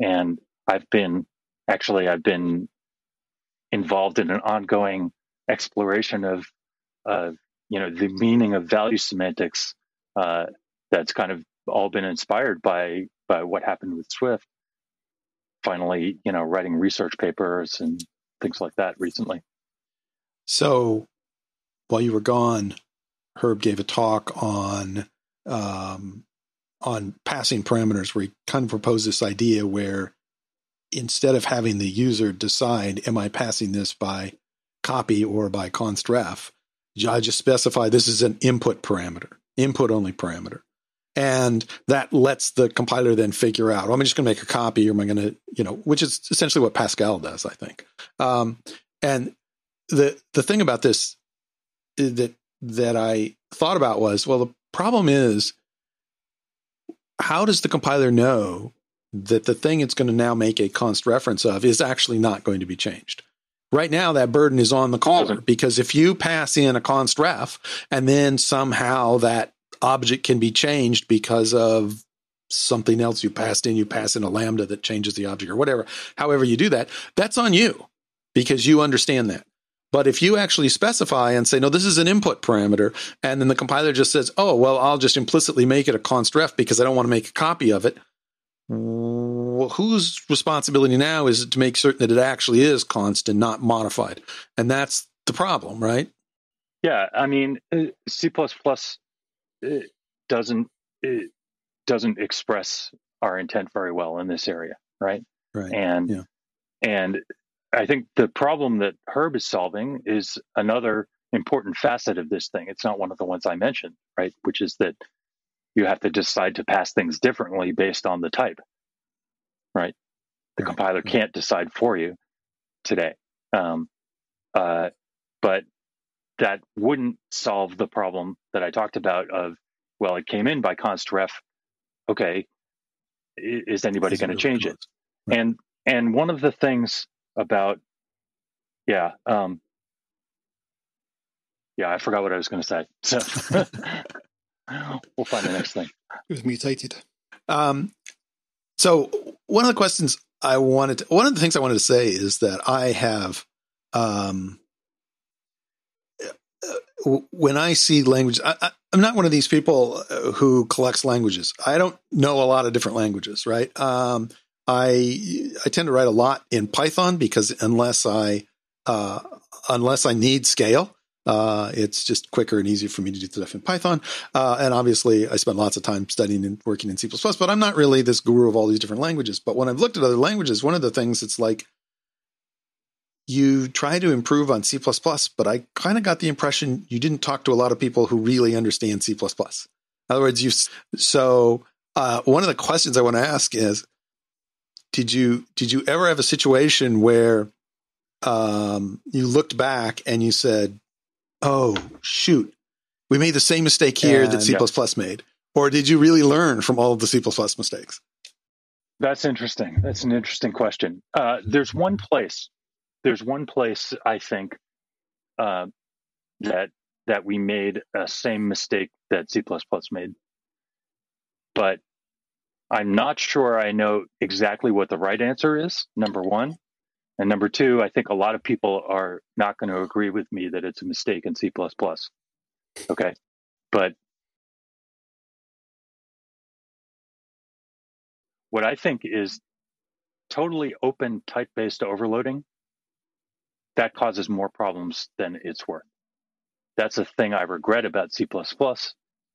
And I've been actually I've been involved in an ongoing exploration of uh, you know the meaning of value semantics uh, that's kind of all been inspired by by what happened with Swift. Finally, you know, writing research papers and things like that recently. So, while you were gone, Herb gave a talk on um, on passing parameters, where he kind of proposed this idea where instead of having the user decide, am I passing this by copy or by const ref, I just specify this is an input parameter, input only parameter. And that lets the compiler then figure out, well, am I just going to make a copy or am I going to, you know, which is essentially what Pascal does, I think. Um, and the the thing about this that that I thought about was, well, the problem is, how does the compiler know that the thing it's going to now make a const reference of is actually not going to be changed? Right now, that burden is on the caller because if you pass in a const ref and then somehow that object can be changed because of something else you passed in, you pass in a lambda that changes the object or whatever, however you do that, that's on you because you understand that. But if you actually specify and say, no, this is an input parameter, and then the compiler just says, oh, well, I'll just implicitly make it a const ref because I don't want to make a copy of it, well, whose responsibility now is to make certain that it actually is constant, not modified? And that's the problem, right? Yeah, I mean, uh, C++ uh, doesn't it doesn't express our intent very well in this area, right? Right. And yeah. and I think the problem that Herb is solving is another important facet of this thing. It's not one of the ones I mentioned, right? Which is that you have to decide to pass things differently based on the type, right? The right. compiler can't decide for you today. Um, uh, but that wouldn't solve the problem that I talked about of, well, it came in by const ref. Okay, is anybody going to change it? Right. And and one of the things about, yeah, um, yeah, I forgot what I was going to say. So we'll find the next thing. It was mutated. Um, so one of the questions I wanted, to, one of the things I wanted to say is that I have, um, when I see language, I, am not one of these people uh, who collects languages. I don't know a lot of different languages, right? Um, I I tend to write a lot in Python because unless I uh, unless I need scale, uh, it's just quicker and easier for me to do stuff in Python. Uh, and obviously, I spend lots of time studying and working in C++, but I'm not really this guru of all these different languages. But when I've looked at other languages, one of the things it's like you try to improve on C++, but I kind of got the impression you didn't talk to a lot of people who really understand C++. In other words, you so uh, one of the questions I want to ask is, did you did you ever have a situation where um, you looked back and you said, oh shoot, we made the same mistake here and, that C++ made, or did you really learn from all of the C++ mistakes? That's interesting. That's an interesting question. Uh, there's one place. There's one place I think uh, that that we made a same mistake that C++ made, but I'm not sure I know exactly what the right answer is. Number one, and number two, I think a lot of people are not going to agree with me that it's a mistake in C++. Okay. But what I think is totally open type based overloading that causes more problems than it's worth. That's a thing I regret about C++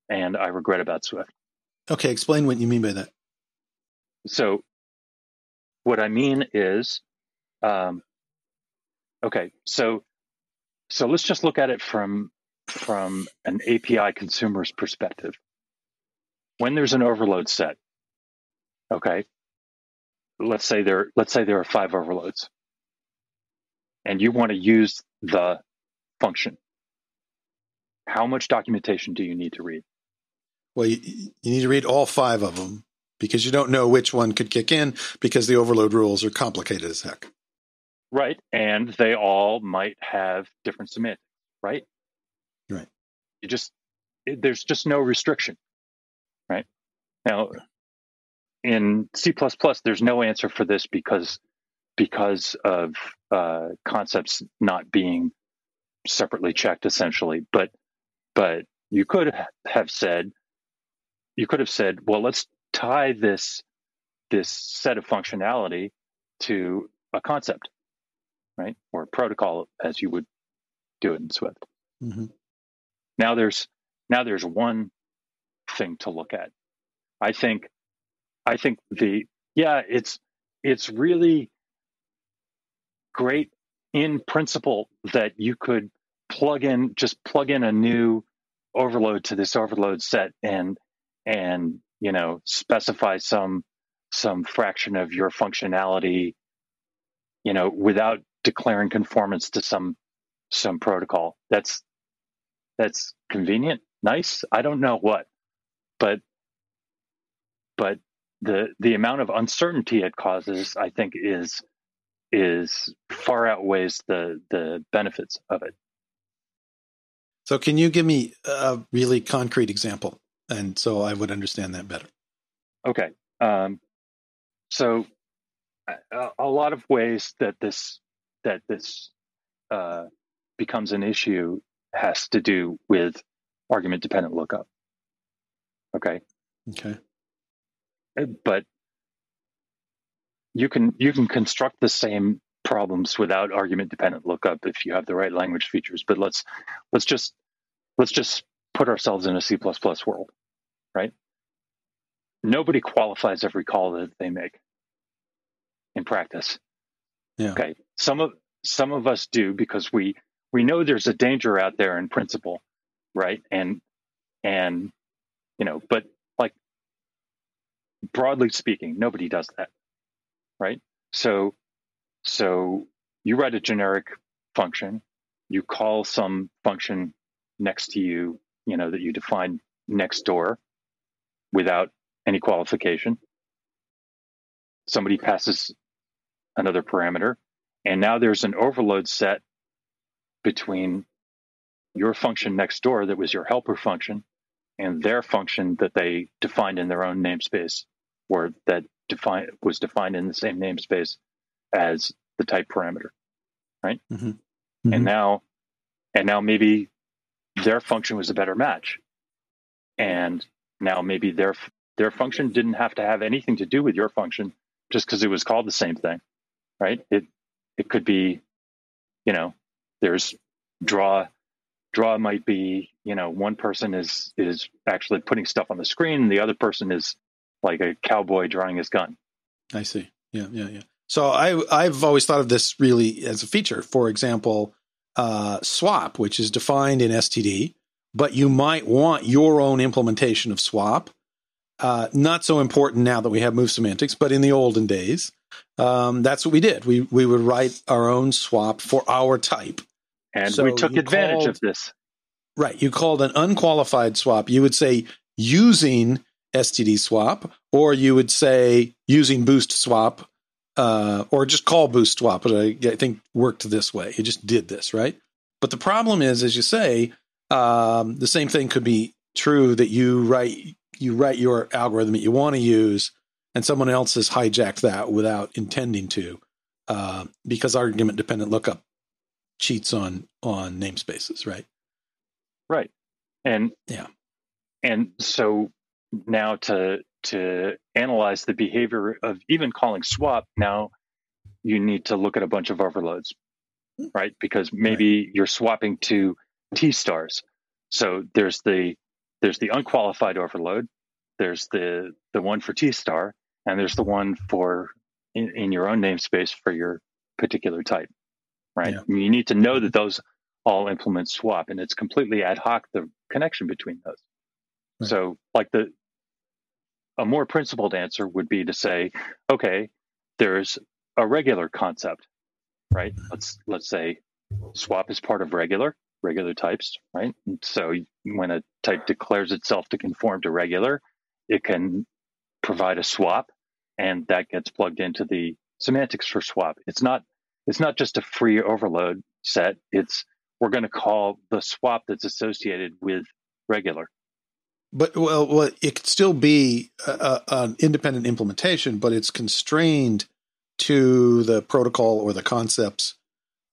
and I regret about Swift. Okay, explain what you mean by that. So, what I mean is um, okay, so so let's just look at it from from an API consumer's perspective. When there's an overload set, okay, let's say there let's say there are five overloads, and you want to use the function. How much documentation do you need to read? Well, you, you need to read all five of them because you don't know which one could kick in because the overload rules are complicated as heck. Right. And they all might have different semantics, right? Right. You just, it, there's just no restriction, right? Now, in C++, there's no answer for this because because of uh, concepts not being separately checked, essentially. But but you could have said you could have said, well, let's tie this this set of functionality to a concept, right, or a protocol, as you would do it in Swift. Mm-hmm. Now there's now there's one thing to look at. I think I think the yeah, it's it's really great in principle that you could plug in just plug in a new overload to this overload set and and you know specify some some fraction of your functionality you know without declaring conformance to some some protocol. That's that's convenient nice. I don't know what but but the the amount of uncertainty it causes i think is is far outweighs the the benefits of it. So can you give me a really concrete example? And so i would understand that better. Okay um, so a, a, lot of ways that this that this uh, becomes an issue has to do with argument dependent lookup. Okay? Okay. But you can you can construct the same problems without argument dependent lookup if you have the right language features but let's let's just let's just put ourselves in a C++ world right? Nobody qualifies every call that they make in practice. Yeah. okay. Some of some of us do because we we know there's a danger out there in principle right? And and you know but like broadly speaking, nobody does that, right? So, so you write a generic function, you call some function next to you, you know, that you define next door without any qualification. Somebody passes another parameter, and now there's an overload set between your function next door that was your helper function and their function that they defined in their own namespace or that define, was defined in the same namespace as the type parameter right mm-hmm. Mm-hmm. and now and now maybe their function was a better match and now maybe their their function didn't have to have anything to do with your function just because it was called the same thing right it it could be you know there's draw draw might be you know one person is is actually putting stuff on the screen the other person is like a cowboy drawing his gun. I see. Yeah yeah yeah. So i i've always thought of this really as a feature. For example uh, swap which is defined in std but you might want your own implementation of swap. Uh, not so important now that we have move semantics but in the olden days um, that's what we did. We we would write our own swap for our type. And so we took advantage called, of this. Right. You called an unqualified swap. You would say using STD swap, or you would say using boost swap, uh, or just call boost swap, But I, I, think worked this way. It just did this, right? But the problem is, as you say, um, the same thing could be true that you write you write your algorithm that you want to use, and someone else has hijacked that without intending to, uh, because argument dependent lookup cheats on on namespaces, right? Right. And yeah. And so now to to analyze the behavior of even calling swap, now you need to look at a bunch of overloads, right? Because maybe right. you're swapping to T stars. So there's the there's the unqualified overload, there's the the one for T star, and there's the one for in, in your own namespace for your particular type right? Yeah. You need to know that those all implement swap, and it's completely ad hoc the connection between those. Right. So, like the a more principled answer would be to say, okay, there's a regular concept, right? Let's let's say swap is part of regular, regular types, right? And so when a type declares itself to conform to regular, it can provide a swap, and that gets plugged into the semantics for swap. It's not it's not just a free overload set. It's we're going to call the swap that's associated with regular. But well, well, it could still be an independent implementation, but it's constrained to the protocol or the concepts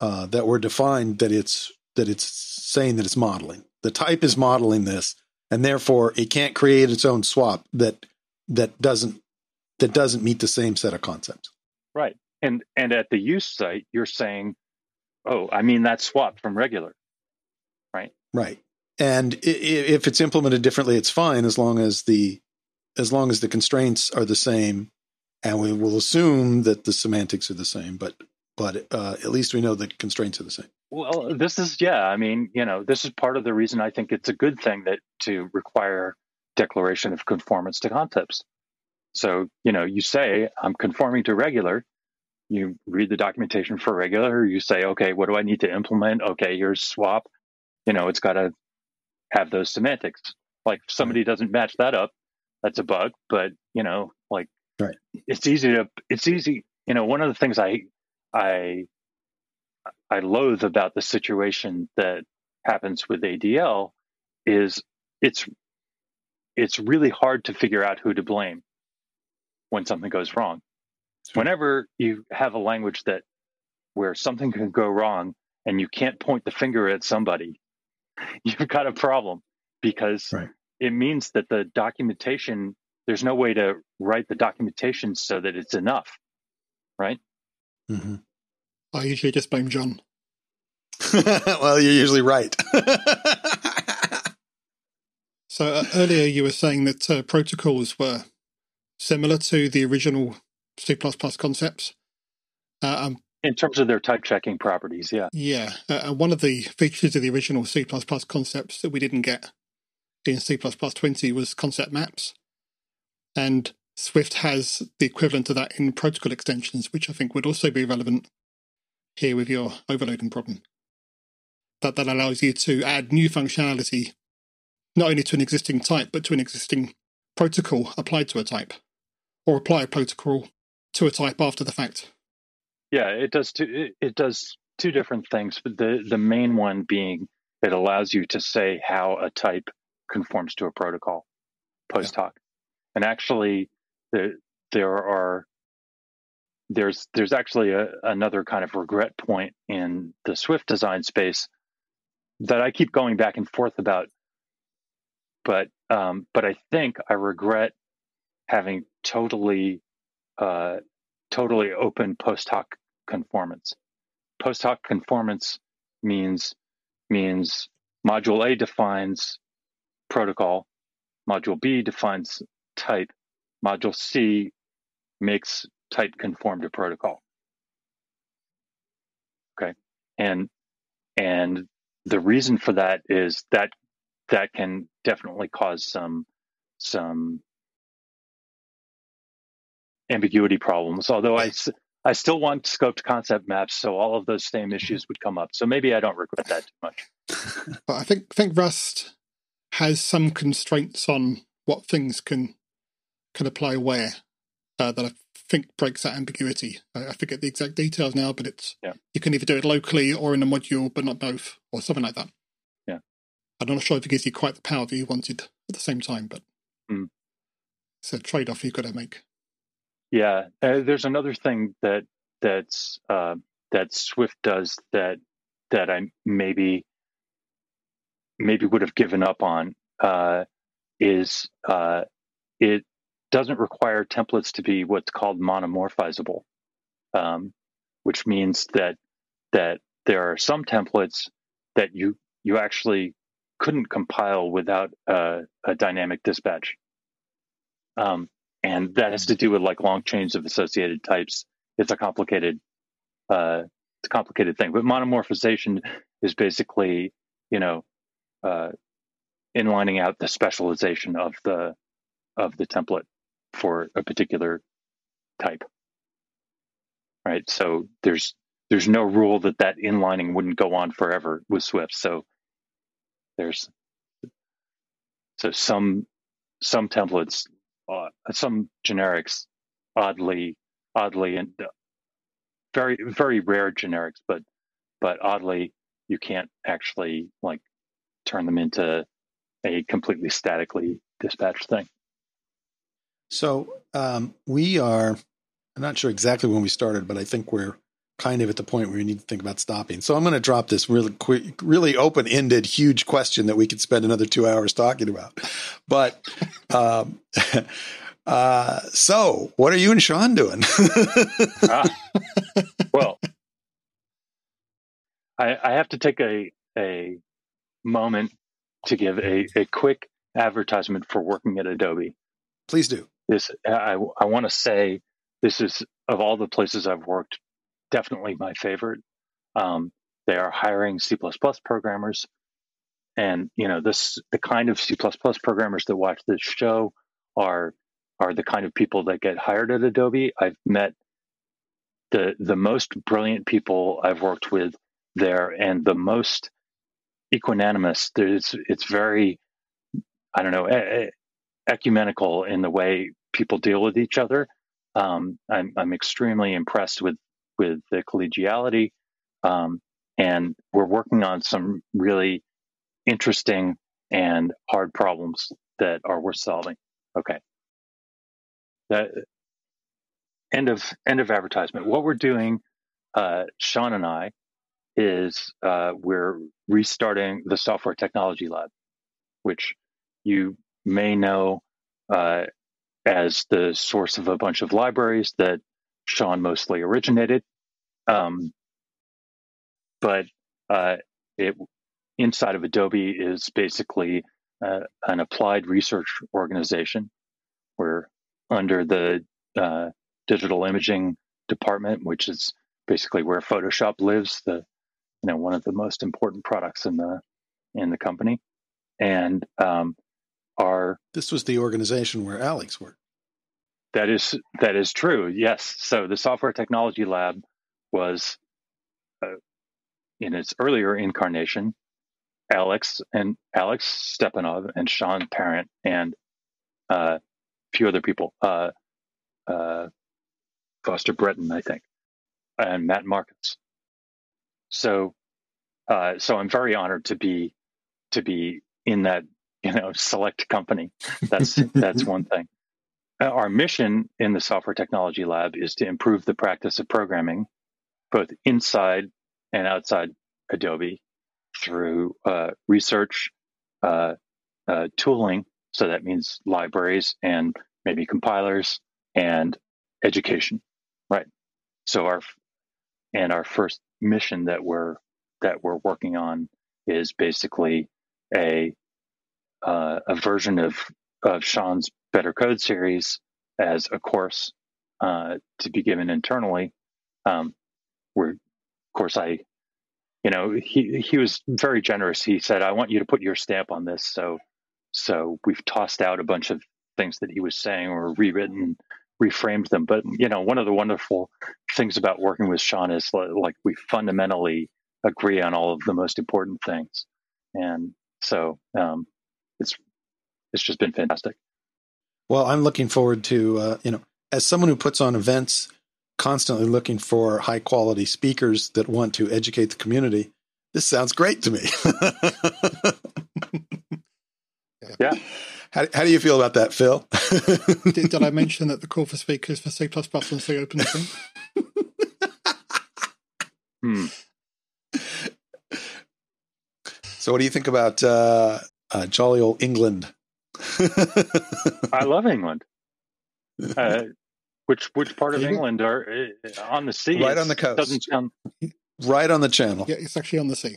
uh, that were defined. That it's that it's saying that it's modeling. The type is modeling this, and therefore it can't create its own swap that that doesn't that doesn't meet the same set of concepts. Right. And and at the use site, you're saying, oh, I mean that swap from regular. Right. Right. And if it's implemented differently, it's fine as long as the as long as the constraints are the same, and we will assume that the semantics are the same. But but uh, at least we know the constraints are the same. Well, this is yeah. I mean, you know, this is part of the reason I think it's a good thing that to require declaration of conformance to concepts. So you know, you say I'm conforming to regular. You read the documentation for regular. You say, okay, what do I need to implement? Okay, here's swap. You know, it's got to have those semantics. Like if somebody doesn't match that up, that's a bug. But you know, like right. it's easy to it's easy. You know, one of the things I I I loathe about the situation that happens with ADL is it's it's really hard to figure out who to blame when something goes wrong. Whenever you have a language that where something can go wrong and you can't point the finger at somebody, you've got a problem because right. it means that the documentation there's no way to write the documentation so that it's enough right mm-hmm. i usually just blame john well you're usually right so uh, earlier you were saying that uh, protocols were similar to the original c++ concepts uh, I'm in terms of their type checking properties, yeah. Yeah. Uh, one of the features of the original C++ concepts that we didn't get in C++20 was concept maps. And Swift has the equivalent of that in protocol extensions, which I think would also be relevant here with your overloading problem. That, that allows you to add new functionality, not only to an existing type, but to an existing protocol applied to a type, or apply a protocol to a type after the fact. Yeah, it does two. It does two different things. But the the main one being it allows you to say how a type conforms to a protocol post hoc, yeah. and actually there there are there's there's actually a, another kind of regret point in the Swift design space that I keep going back and forth about. But um, but I think I regret having totally uh, totally open post hoc conformance. Post hoc conformance means means module A defines protocol, module B defines type, module C makes type conform to protocol. Okay. And and the reason for that is that that can definitely cause some some ambiguity problems. Although I, I still want scoped concept maps, so all of those same issues would come up. So maybe I don't regret that too much. but I think think Rust has some constraints on what things can can apply where uh, that I think breaks that ambiguity. I, I, forget the exact details now, but it's yeah. you can either do it locally or in a module, but not both, or something like that. Yeah, I'm not sure if it gives you quite the power that you wanted at the same time, but mm. it's a trade off you've got to make. Yeah, uh, there's another thing that that's uh, that Swift does that that I maybe maybe would have given up on uh, is uh, it doesn't require templates to be what's called monomorphizable, um, which means that that there are some templates that you you actually couldn't compile without a, a dynamic dispatch. Um, and that has to do with like long chains of associated types. It's a complicated, uh, it's a complicated thing. But monomorphization is basically, you know, uh, inlining out the specialization of the of the template for a particular type. Right. So there's there's no rule that that inlining wouldn't go on forever with Swift. So there's so some some templates, uh, some generics, oddly oddly and uh, very very rare generics, but but oddly you can't actually like turn them into a completely statically dispatched thing. So um, we are. I'm not sure exactly when we started, but I think we're kind of at the point where you need to think about stopping. So I'm going to drop this really quick, really open ended, huge question that we could spend another two hours talking about. But um, uh, so, what are you and Sean doing? ah, well, I, I, have to take a a moment to give a, a quick advertisement for working at Adobe. Please do. This I, I want to say this is of all the places I've worked, definitely my favorite. Um, they are hiring C++ programmers, and you know this the kind of C++ programmers that watch this show are are the kind of people that get hired at Adobe. I've met the the most brilliant people I've worked with there, and the most equanimous. There's it's very I don't know ecumenical in the way people deal with each other. Um, I'm, I'm extremely impressed with with the collegiality, um, and we're working on some really interesting and hard problems that are worth solving. Okay. That end of end of advertisement. What we're doing, uh, Sean and I, is uh, we're restarting the software technology lab, which you may know uh, as the source of a bunch of libraries that Sean mostly originated. Um, but uh, it inside of Adobe is basically uh, an applied research organization. We're under the uh, digital imaging department, which is basically where Photoshop lives, the you know one of the most important products in the in the company. And um, are this was the organization where Alex worked. That is that is true. Yes. So the software technology lab was uh, in its earlier incarnation, Alex and Alex Stepanov and Sean Parent and uh, a few other people, uh, uh, Foster Brereton, I think, and Matt Marcus. So, uh, so I'm very honored to be to be in that you know select company. That's that's one thing. Uh, our mission in the software technology lab is to improve the practice of programming, both inside and outside Adobe, through uh, research, uh, uh, tooling. So that means libraries and maybe compilers and education, right? So our and our first mission that we're that we're working on is basically a uh, a version of of Sean's Better Code series as a course uh, to be given internally. Um, where, of course, I, you know, he he was very generous. He said, "I want you to put your stamp on this." So, so we've tossed out a bunch of things that he was saying or rewritten, reframed them. But you know, one of the wonderful things about working with Sean is like we fundamentally agree on all of the most important things, and so um, it's it's just been fantastic. Well, I'm looking forward to uh, you know, as someone who puts on events, constantly looking for high quality speakers that want to educate the community. This sounds great to me. yeah. How, how do you feel about that, Phil? did, did, I mention that the call for speakers for C++ on Sea open soon? hmm. So, what do you think about uh, uh, jolly old England? I love England. Uh, which which part of England are uh, on the sea? Right on the coast. Doesn't sound right on the channel. Yeah, it's actually on the sea.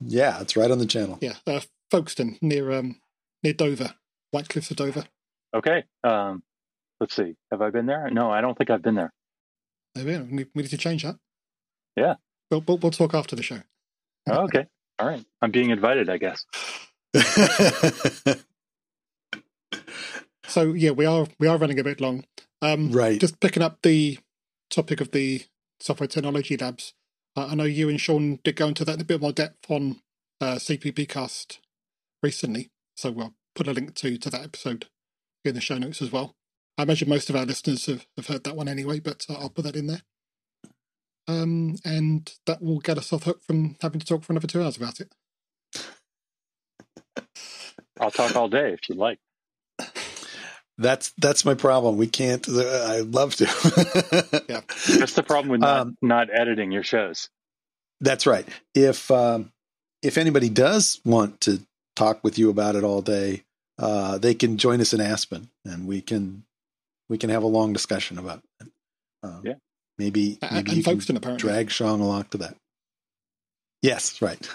Yeah, it's right on the channel. Yeah, uh, Folkestone near um, near Dover, White Cliffs of Dover. Okay. Um, let's see. Have I been there? No, I don't think I've been there. Maybe we. We need to change that. Yeah. We'll, we'll, we'll talk after the show. Oh, okay. All right. I'm being invited, I guess. so yeah, we are we are running a bit long. Um, right. Just picking up the topic of the software technology labs. Uh, I know you and Sean did go into that in a bit more depth on uh, CppCast recently, so we'll put a link to to that episode in the show notes as well. I imagine most of our listeners have, have heard that one anyway, but uh, I'll put that in there. Um, and that will get us off hook from having to talk for another two hours about it. I'll talk all day if you like. That's that's my problem. We can't. Uh, I'd love to. Yeah. That's the problem with not, Um, not editing your shows. That's right. If um, if anybody does want to talk with you about it all day, uh, they can join us in Aspen, and we can we can have a long discussion about it. Um, Yeah. Maybe maybe and you can apparently. drag Sean along to that. Yes, right.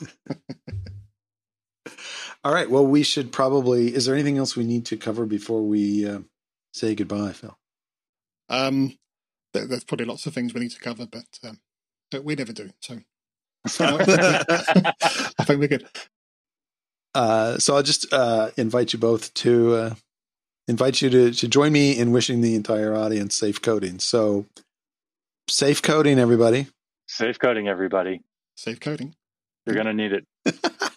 all right. Well, we should probably. Is there anything else we need to cover before we uh, say goodbye, Phil? Um, there, there's probably lots of things we need to cover, but, um, but we never do. So I think we're good. Uh, so I'll just uh, invite you both to uh, invite you to, to join me in wishing the entire audience safe coding. So safe coding, everybody. Safe coding, everybody. Safe coding. You're going to need it.